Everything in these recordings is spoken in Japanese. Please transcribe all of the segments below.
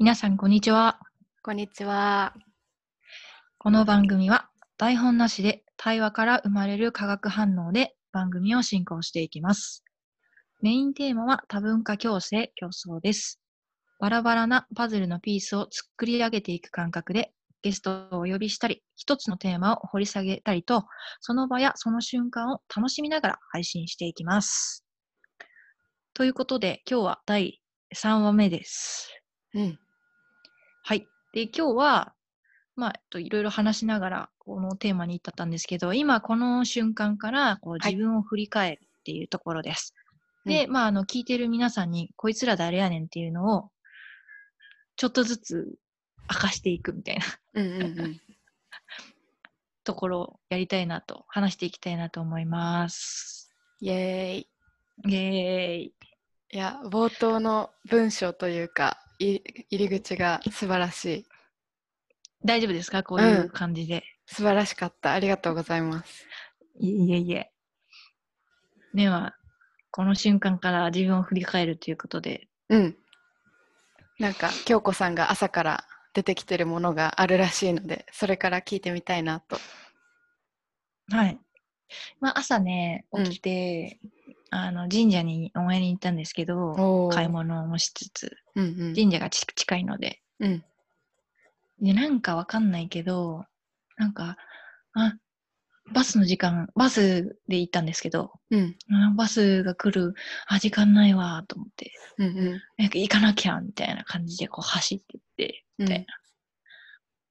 皆さん、こんにちは。こんにちは。この番組は台本なしで対話から生まれる化学反応で番組を進行していきます。メインテーマは多文化共生競争です。バラバラなパズルのピースを作り上げていく感覚でゲストをお呼びしたり、一つのテーマを掘り下げたりと、その場やその瞬間を楽しみながら配信していきます。ということで、今日は第3話目です。うん。はい。で、今日は、まあ、えっといろいろ話しながら、このテーマに至ったんですけど、今この瞬間からこうはい自分を振り返るっていうところです。で、まあ、あの、聞いてる皆さんに、こいつら誰やねんっていうのを、ちょっとずつ明かしていくみたいなうんうんうん。ところをやりたいなと、話していきたいなと思います。イエーイ。イェーイ。いや、冒頭の文章というか、い入り口が素晴らしい。大丈夫ですか？こういううん感じで。素晴らしかった。ありがとうございます。いえいえ。では、この瞬間から自分を振り返るということで、うん。なんか、京子さんが朝から出てきてるものがあるらしいので、それから聞いてみたいなと。はい。まあ、朝ね、うん起きて、あの、神社にお参りに行ったんですけど、買い物もしつつ、うんうん。神社がち近いので、うん。で、なんかわかんないけど、なんか、あ、バスの時間、バスで行ったんですけど、うん。あバスが来る、あ、時間ないわ、と思って、うんうん。行かなきゃ、みたいな感じでこう走ってって、みたいな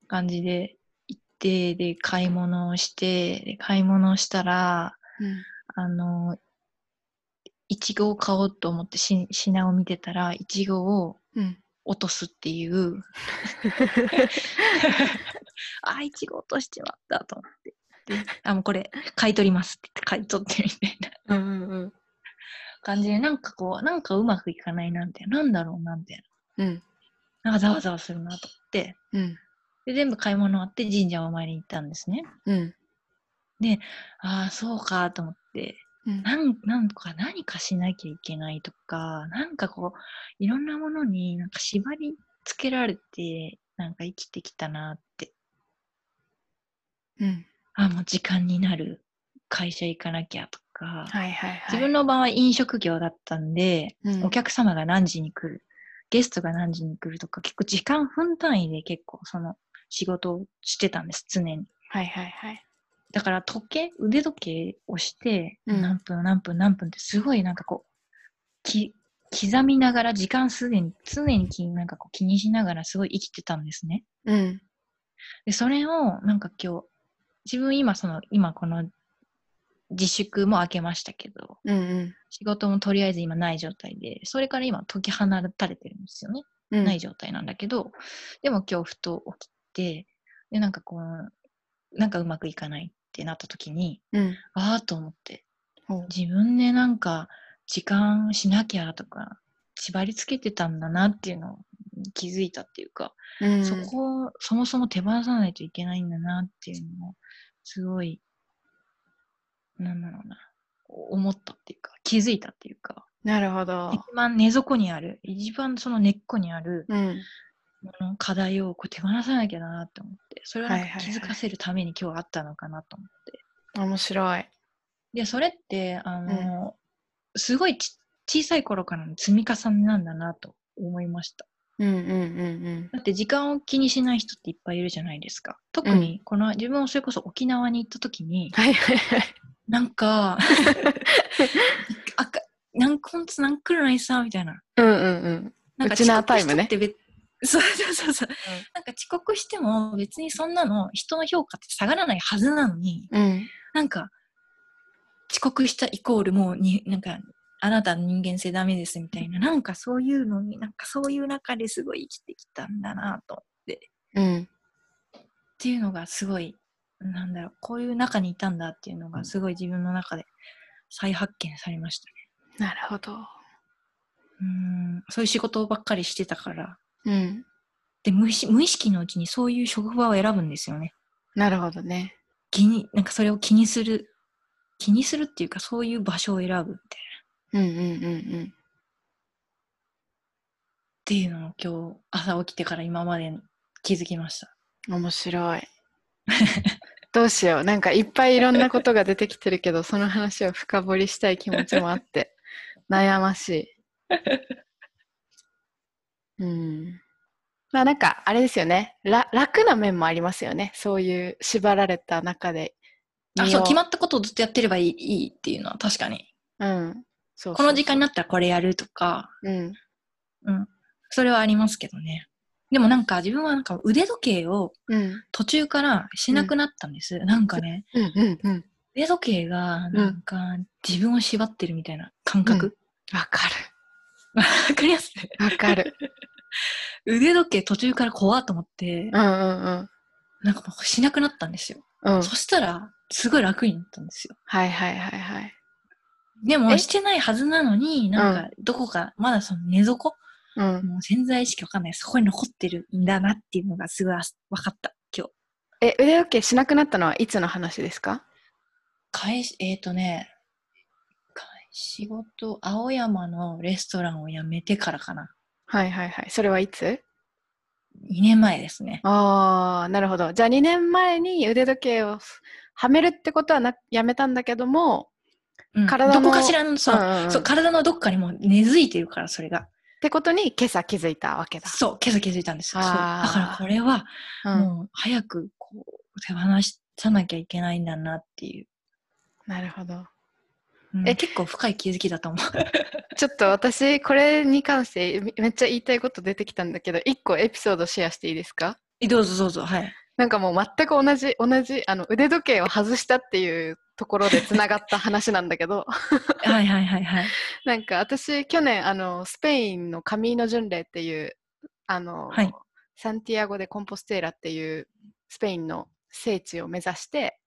感じで行って、で、買い物をして、で買い物をしたら、うん。あの、いちごを買おうと思ってし品を見てたら、いちごをうん。落とすっていう、あ、いちご落としちまったと思って。で、あ、もうこれ買い取りますって言って買い取ってみたいなうんうんうん。感じで、なんかこう、なんかうまくいかないな、みたいな。なんだろうな、みたいうん。な。なんかざわざわするなと思って。うん。で、全部買い物終わって神社をお参りに行ったんですね。うん。ああ、そうかと思って。うん。なんなんとか何かしなきゃいけないとか、なんかこう、いろんなものになんか縛り付けられて、なんか生きてきたなって。うん。あ、もう時間になる。会社行かなきゃとか。はいはいはい。自分の場合飲食業だったんで、うんお客様が何時に来る、ゲストが何時に来るとか、結構時間分単位で結構その仕事をしてたんです、常に。はいはいはい。だから時計、腕時計をして、うん何分何分何分ってすごいなんかこう、き刻みながら時間すでに、常にきなんかこう気にしながらすごい生きてたんですね。うん。で、それをなんか今日、自分今その、今この自粛も明けましたけど、うんうん。仕事もとりあえず今ない状態で、それから今解き放たれてるんですよね。うん。ない状態なんだけど、でも今日ふと起きて、で、なんかこう、なんかうまくいかないってなった時に、うん。ああと思って、自分でなんか時間しなきゃとか、縛り付けてたんだなっていうのを気づいたっていうか、うん。そこをそもそも手放さないといけないんだなっていうのを、すごい、なんだろうな、思ったっていうか、気づいたっていうか、なるほど。一番根底にある、一番その根っこにあるうん。もの課題をこう手放さなきゃなって思って、それをなんかはいはいはい気づかせるために今日あったのかなと思って。面白い。で、それって、あの、すごいち小さい頃からの積み重ねなんだなと思いました。うんうんうんだって時間を気にしない人っていっぱいいるじゃないですか。特にこの、自分はそれこそ沖縄に行った時に、はいはいはい。なんか、あ かなんかほんとなんくるないさ、みたいな。うんうんうん。なんかウチナータって別 そうそうそうそう、なんか遅刻しても別にそんなの人の評価って下がらないはずなのに、うん。なんか遅刻したイコールもうに、なんかあなたの人間性ダメですみたいな、なんかそういうのに、なんかそういう中ですごい生きてきたんだなと。うん。っていうのがすごい、なんだろう、こういう中にいたんだっていうのがすごい自分の中で再発見されましたね。なるほど。うーん、そういう仕事ばっかりしてたから。うん。で無意識、無意識のうちにそういう職場を選ぶんですよね。なるほどね。気に、なんかそれを気にする、気にするっていうかそういう場所を選ぶみたいな。っうんうんうんうん。っていうのを今日朝起きてから今まで気づきました。面白い。どうしよう。なんかいっぱいいろんなことが出てきてるけど、その話を深掘りしたい気持ちもあって、悩ましい。うん。まあなんかあれですよね。ら楽な面もありますよね。そういう縛られた中で。あ、そう、決まっったことをずっとやってればいいいいっていうのは確かに。うん。この時間になったらこれやるとか、うん。うん。それはありますけどね。でもなんか自分はなんか腕時計をうん。途中からしなくなったんです。なんかね、うん。うん。うん。腕時計がなんか自分を縛ってるみたいな感覚。わかわ、かりまする。わかる。腕時計途中から怖っと思って、うんうんうん。なんかもうしなくなったんですよ。うん。そしたら、すごい楽になったんですよ。はいはいはいはい。でも、え？してないはずなのに、なんか、どこか、まだその寝底、うん。もう潜在意識わかんない。そこに残ってるんだなっていうのがすごい分かった、今日。え、腕時計しなくなったのはいつの話ですか？会し、えっ、ー、とね、会仕事、青山のレストランを辞めてからかな。はいはいはい。それはいつ？2年前ですね。ああ、なるほど。じゃあ2年前に腕時計をはめるってことはなやめたんだけども、うん体のどこかしらの、そう、んんんそう、体のどっかにもう根付いてるから、それが。ってことに今朝気づいたわけだ。そう、今朝気づいたんですよ。だからこれは、うん、もう早くこう手放さなきゃいけないんだなっていう。なるほど。うんえ結構深い気づきだと思う。ちょっと私、これに関してめめっちゃ言いたいこと出てきたんだけど、1個エピソードシェアしていいですか？えどうぞどうぞ、はい。なんかもう全く同じ、同じ、あの腕時計を外したっていうところでつながった話なんだけど、はいはいはいはい。なんか私、去年、あの、スペインのカミーノ巡礼っていう、あの、はいサンティアゴ・でコンポステーラっていうスペインの聖地を目指して、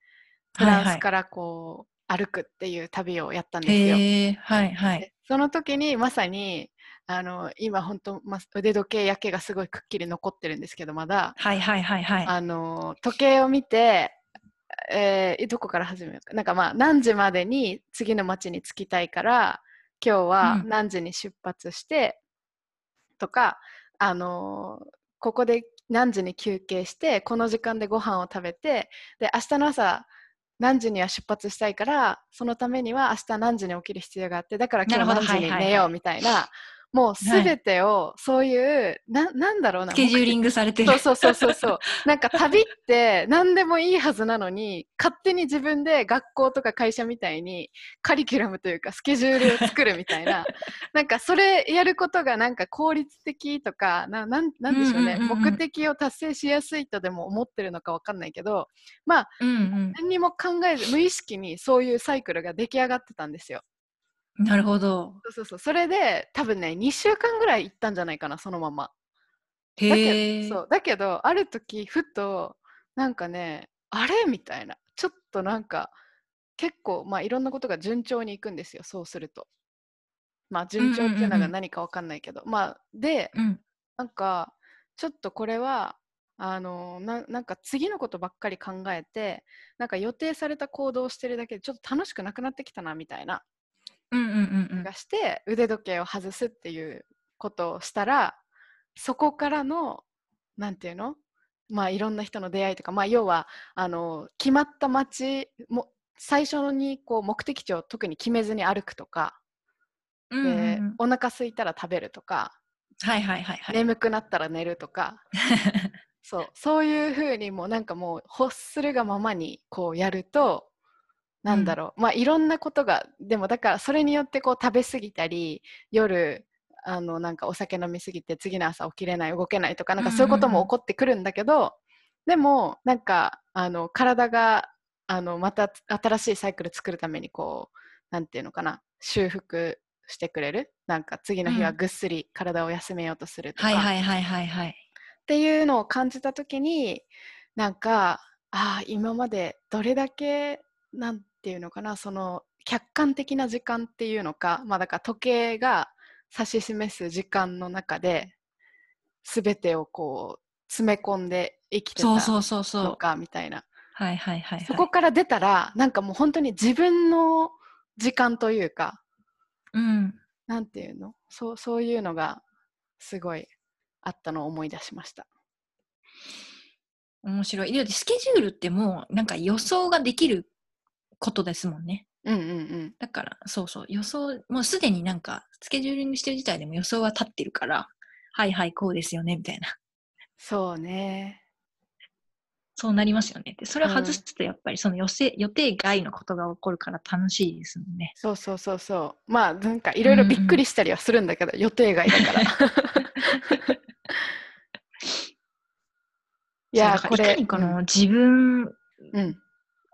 フランスからこう、歩くっていう旅をやったんですよ。はいはい。でその時にまさに、あの、今本当、ま、腕時計焼けがすごいくっきり残ってるんですけど、まだ、はいはいはいはい。あの時計を見て、えーどこから始めようかなんかまあ何時までに次の町に着きたいから今日はうん何時に出発して、とかあのここで何時に休憩してこの時間でご飯を食べてで明日の朝何時には出発したいからそのためには明日何時に起きる必要があってだから今日何時に寝ようみたいなもうすべてをそういう、ななんだろうなスケジューリングされてる。そうそうそうそうそう。なんか旅って何でもいいはずなのに、勝手に自分で学校とか会社みたいにカリキュラムというかスケジュールを作るみたいな、なんかそれやることがなんか効率的とか、ななんなんでしょうね、うんうんうんうん目的を達成しやすいとでも思ってるのかわかんないけど、まあうん何にも考えず無意識にそういうサイクルが出来上がってたんですよ。うん。なるほど。そうそうそう。それで多分ね、2週間ぐらい行ったんじゃないかな、そのまま。だ。けそうだけどある時ふとなんかねあれ？みたいなちょっとなんか結構まあいろんなことが順調にいくんですよそうするとまあ順調っていうのが何かわかんないけど、まあでうん。なんかちょっとこれはあのななんか次のことばっかり考えてなんか予定された行動をしてるだけでちょっと楽しくなくなってきたなみたいなうんうんうんうん。がして腕時計を外すっていうことをしたらそこからのなんていうの？まあいろんな人の出会いとかまあ要はあの決まった街も最初にこう目的地を特に決めずに歩くとか、うんうんでうん。お腹空いたら食べるとか、はいはいはいはい。眠くなったら寝るとか。そうそういうふうにもうなんかもう欲するがままにこうやるとなんだろう、まあいろんなことがでもだからそれによってこう食べ過ぎたり夜あのなんかお酒飲みすぎて次の朝起きれない動けないとかなんかそういうことも起こってくるんだけど、でもなんかあの体があのまた新しいサイクル作るためにこうなんていうのかな修復してくれる？なんか次の日はうん。ぐっすり体を休めようとするとか、はいはいはいはいはい。っていうのを感じた時になんかああ今までどれだけなんていうのかなその客観的な時間っていうのかまあだから時計が指し示す時間の中で全てをこう詰め込んで生きてたそうそうそうそのう。かみたいなはいはいはいはい。そこから出たらなんかもう本当に自分の時間というかうん。なんていうの？そうそういうのがすごいあったのを思い出しました。面白い。でスケジュールってもうなんか予想ができることですもんね。うんうんうん。だから、そうそう、予想、もうすでになんか、スケジューリングしてる自体でも予想は立ってるから、はいはい、こうですよね、みたいな。そうね。そうなりますよね。で、それをうん外すと、やっぱりその予定、予定外のことが起こるから楽しいですもんね。そうそうそうそう。まあなんかいろいろびっくりしたりはするんだけど、予定外だから。いやこれいかにこの自分、うん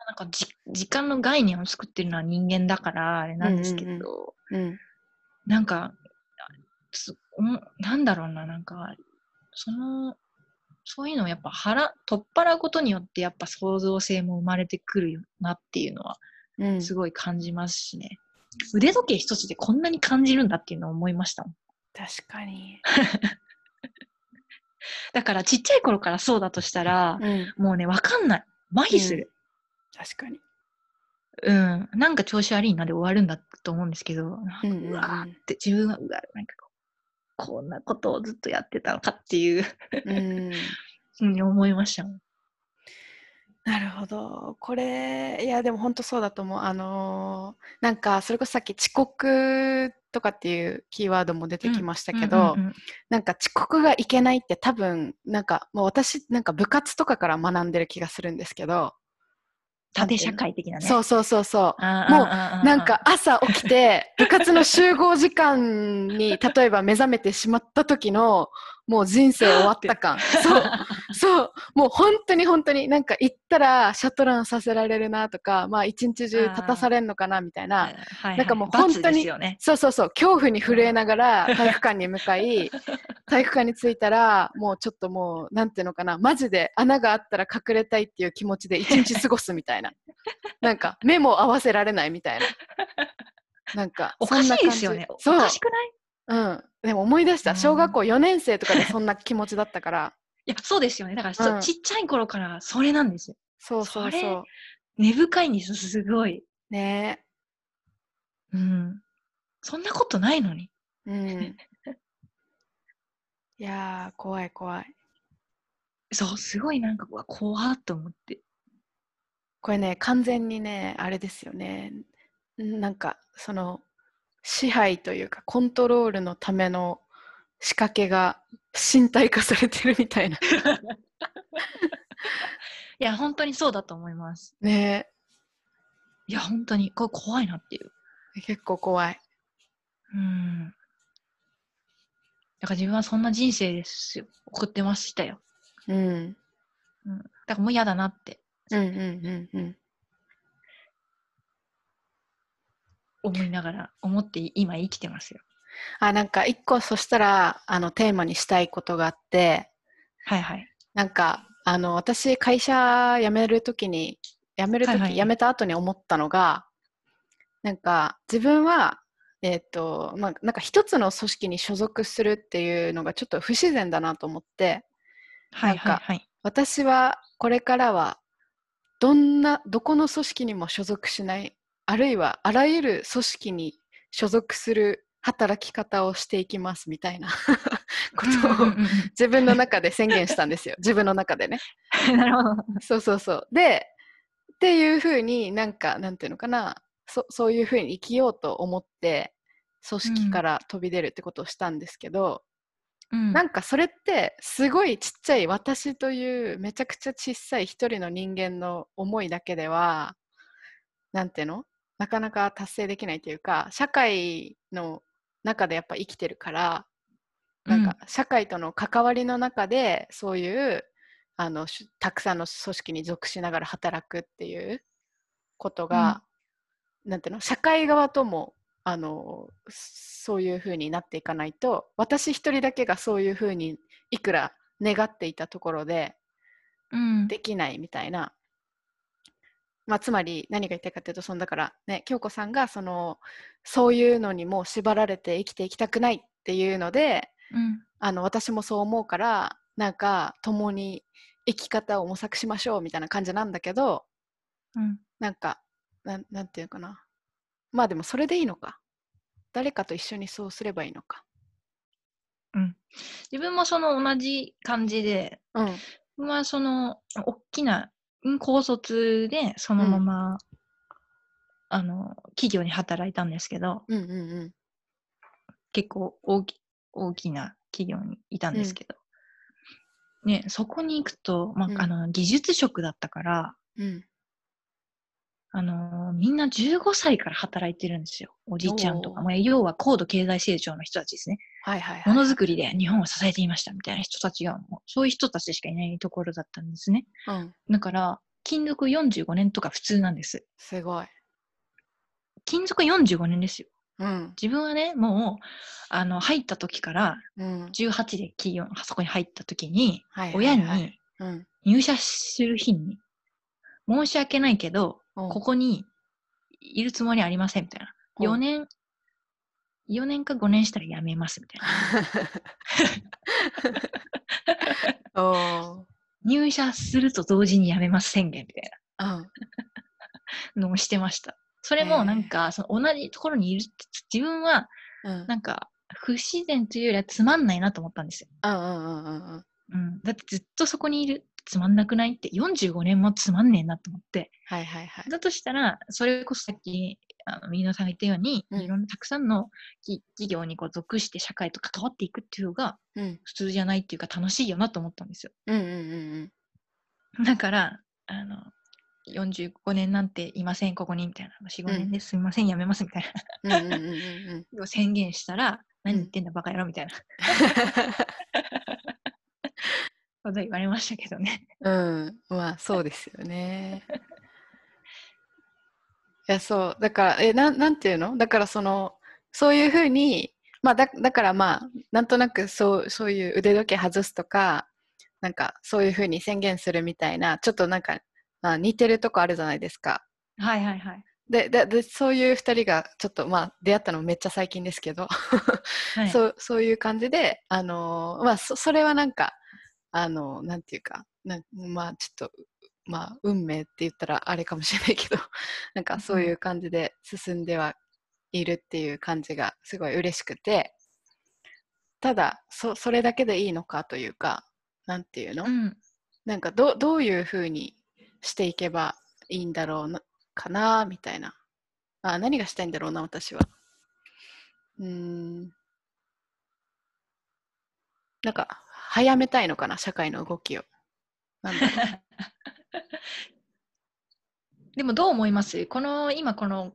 なんかじ時間の概念を作ってるのは人間だから、あれなんですけど、うんうんうんなんか、つんなんだろうな、なんか、その、そういうのをやっぱ腹、取っ払うことによってやっぱ創造性も生まれてくるよなっていうのはうんすごい感じますしね。腕時計一つでこんなに感じるんだっていうのを思いましたもん。確かに。だからちっちゃい頃からそうだとしたら、うんもうね、わかんない。麻痺する。確かに。うん。なんか調子悪いなで終わるんだと思うんですけど、うんうんうんうわーって自分は、うわ、なんかこんなことをずっとやってたのかっていううん に思いましたもん。なるほど。これ、いや、でも本当そうだと思う。あのーなんか、それこそさっき遅刻とかっていうキーワードも出てきましたけど、うんうんうんなんか遅刻がいけないって多分、なんか、もう私、なんか部活とかから学んでる気がするんですけど、縦社会的なね。そうそうそうそう。もうなんか朝起きて部活の集合時間に例えば目覚めてしまった時のもう人生終わった感。そう。そう。もう本当に本当になんか行ったらシャトランさせられるなとかまあ一日中立たされるのかなみたいな。はいはい。なんかもう本当に。そうそうそう恐怖に震えながら体育館に向かい 体育館に着いたらもうちょっともうなんていうのかなマジで穴があったら隠れたいっていう気持ちで一日過ごすみたいな。なんか目も合わせられないみたいな。なんかおかしいですよね。おかしくない？そう、うん、でも思い出したうん小学校4年生とかでそんな気持ちだったからいや、そうですよね。だからそ、うんちっちゃい頃からそれなんですよ。そうそうそれそ根深いんですよ、すごい。うねうん。そんなことないのに。えうんいやー怖い怖いそう、すごいなんか、怖っと思って。これね完全にねあれですよねんなんかその支配というかコントロールのための仕掛けが身体化されてるみたいな いや、本当にそうだと思います。ねいや、本当に、これ怖いなっていう。え結構怖いうん。だから自分はそんな人生ですよ。送ってましたよ。うんうん。だからもう嫌だなってうんうんうんうん思いながら、思って今生きてますよ。あなんか一個そしたらあのテーマにしたいことがあってはいはい。なんかあの私会社辞めるときに辞めるとき、はいはい辞めた後に思ったのがなんか自分はえっ、とまあなんか一つの組織に所属するっていうのがちょっと不自然だなと思ってはいはいはい。私はこれからはどんなどこの組織にも所属しないあるいはあらゆる組織に所属する働き方をしていきますみたいなことを自分の中で宣言したんですよ 自分の中でね。うんなるほど。そうそうそう。でっていうふうになんかなんていうのかなそそういうふうに生きようと思って組織から飛び出るってことをしたんですけど、うんなんかそれってすごいちっちゃい私というめちゃくちゃ小さい一人の人間の思いだけではなんていうの？なかなか達成できないというか社会の中でやっぱ生きてるからなんか社会との関わりの中でそういうあのしたくさんの組織に属しながら働くっていうことが、なんていうの社会側ともあのそういうふうになっていかないと私一人だけがそういうふうにいくら願っていたところでうん、できないみたいな、まあ、つまり何が言いたいかというとそのだからね京子さんがそのそういうのにもう縛られて生きていきたくないっていうのでうん。あの私もそう思うからなんか共に生き方を模索しましょうみたいな感じなんだけどうん。なんかなんなんていうかな。まあでもそれでいいのか。誰かと一緒にそうすればいいのか。自分もその同じ感じで、うん。まあその、大きな、うん高卒でそのまま、あの、企業に働いたんですけど、うんうんうん。結構大き大きな企業にいたんですけど、ね、そこに行くと、まあうん。あの技術職だったから、うん。あのみんな15歳から働いてるんですよ。おじいちゃんとか。まあ、要は高度経済成長の人たちですね。はいはいはい。ものづくりで日本を支えていましたみたいな人たちが、もうそういう人たちしかいないところだったんですね。うん。だから、勤続45年とか普通なんです。すごい。勤続45年ですよ。うん。自分はね、もう、あの、入った時から、うん。18で企業、あそこに入った時に、親はいにうん。入社する日に、申し訳ないけど、うんここにいるつもりありませんみたいな。うん4年、4年か5年したら辞めますみたいな。入社すると同時に辞めます宣言みたいうん。なのをしてました。それもなんか、その同じところにいるって自分はうん。なんか不自然というよりはつまんないなと思ったんですよ。うん。だってずっとそこにいるつまんなくない？って45年もつまんねえなと思って。はいはいはい。だとしたら、それこそさっき、あの、右野さんが言ったように、うんいろんなたくさんのき企業にこう属して社会と関わっていくっていうのがうん。普通じゃないっていうか楽しいよなと思ったんですよ。うんうんうんだから、あの、45年なんていません、ここに、みたいな。4、5年ですみません、やめます、みたいうん。うんうんうんうんうん。な。宣言したら、何言ってんだ、バカ野郎、みたいな こと言われましたけどね。うん、まあそうですよね。いやそうだからえなんなんていうの？だからそのそういうふうにまあだだからまあなんとなくそうそういう腕時計外すとかなんかそういうふうに宣言するみたいなちょっとなんか、まあ、似てるとこあるじゃないですか。はいはいはい。でででそういう2人がちょっとまあ出会ったのめっちゃ最近ですけど、はい、そうそういう感じで、あのーまあ、そそれはなんか、あのーなんていうかなんまあちょっと、まあ、運命って言ったらあれかもしれないけど なんかそういう感じで進んではいるっていう感じがすごい嬉しくてただそそれだけでいいのかというかなんていうの、うん。なんかどどういうふうにしていけばいいんだろうなかなみたいな。あ何がしたいんだろうな私は。うーん。なんか早めたいのかな社会の動きを。でもどう思います？この、今この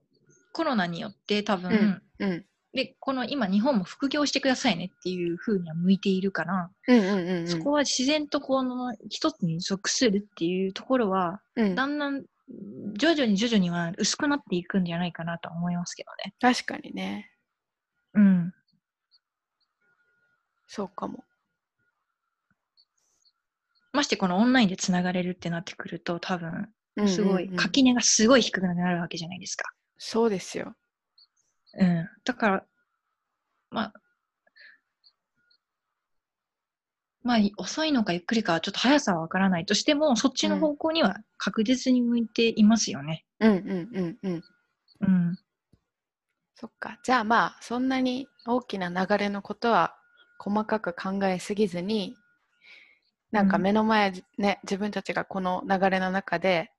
コロナによって多分、うんうん。で、この今日本も副業してくださいねっていう風には向いているから、うんうんうんうん。そこは自然とこの一つに属するっていうところは、うん。だんだん徐々に徐々には薄くなっていくんじゃないかなとは思いますけどね。確かにね。うん。そうかもましてこのオンラインでつながれるってなってくると多分すごい、垣根がすごい低くなるわけじゃないですか。そうですようん。だから、まあ、まあ、遅いのかゆっくりかはちょっと速さはわからないとしても、そっちの方向には確実に向いていますよね。うんうんうんうんうん。そっか。じゃあまあ、そんなに大きな流れのことは細かく考えすぎずに、なんかうん目の前、ね、自分たちがこの流れの中で、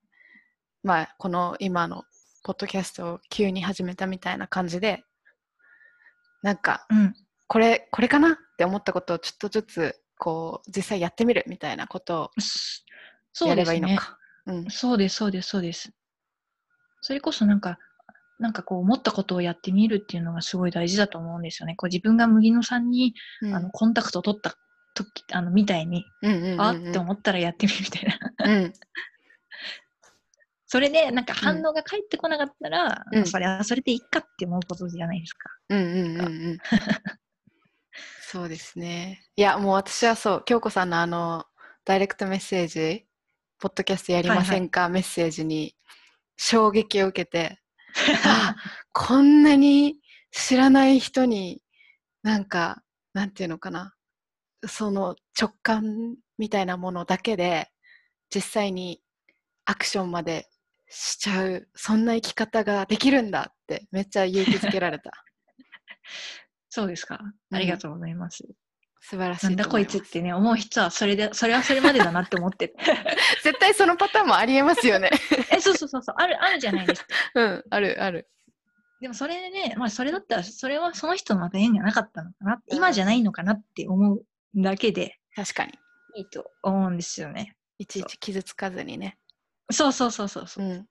まあ、この今のポッドキャストを急に始めたみたいな感じで、なんか、うん。これ、これかな？って思ったことをちょっとずつ、こう、実際やってみるみたいなことそをやれそうですね。ばいいのか。うん。そうです、そうです、そうです。それこそなんか、なんかこう思ったことをやってみるっていうのがすごい大事だと思うんですよね。こう自分が麦野さんに、うんあのコンタクトを取った時あのみたいに、あって思ったらやってみるみたいな。うん。それでなんか反応が返ってこなかったら、うんそれはそれでいいかって思うことじゃないですか。うんうんうんうん。そうですね。いや、もう私はそう、京子さんのあの、ダイレクトメッセージ、ポッドキャストやりませんか、メッセージに衝撃を受けて、あこんなに知らない人になんか、なんていうのかな、その直感みたいなものだけで、実際にアクションまでしちゃう、そんな生き方ができるんだって、めっちゃ勇気づけられた。そうですか。ありがとうございます。素晴らしいなんだこいつってね、思う人はそれで、それはそれまでだなって思ってる。絶対そのパターンもありえますよね。え、そうそうそうそう、ある、あるじゃないですか。うん、あるある。でもそれでね、まあそれだったら、それはその人のまた縁がなかったのかな、うん今じゃないのかなって思うだけで確かに。いいと思うんですよね。いちいち傷つかずにね。そうそうそうそうそうう。ん。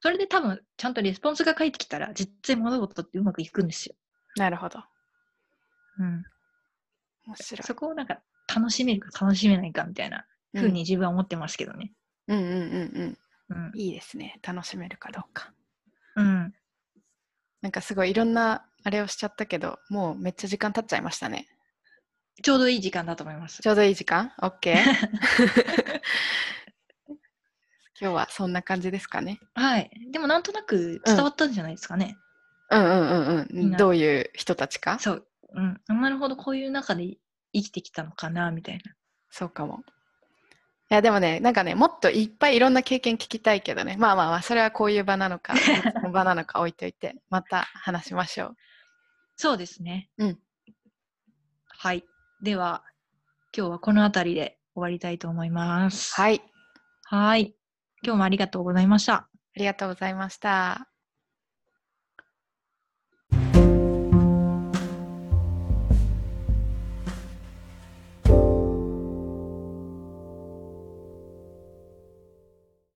それで多分、ちゃんとレスポンスが返ってきたら、実際物事ってうまくいくんですよ。なるほど。うん。面白い。そこをなんか楽しめるか楽しめないかみたいなうん風に自分は思ってますけどね。うんうんうんうん。うん。いいですね。楽しめるかどうか。うん。なんかすごいいろんなあれをしちゃったけど、もうめっちゃ時間経っちゃいましたね。ちょうどいい時間だと思いますち。ょうどいい時間 ?OK? 今日はそんな感じですかね？はい。でもなんとなく伝わったんじゃないですかね。うんうんうんうん。どういう人たちか？そう。うん。なるほど、こういう中で生きてきたのかな、みたいな。そうかも。いやでもね、なんかね、もっといっぱいいろんな経験聞きたいけどね、まあまあまあ、それはこういう場なのか、別の場なのか置いといて、また話しましょう。そうですね。うん。はい。では、今日はこの辺りで終わりたいと思います。はい、はい。今日もありがとうございました。ありがとうございました。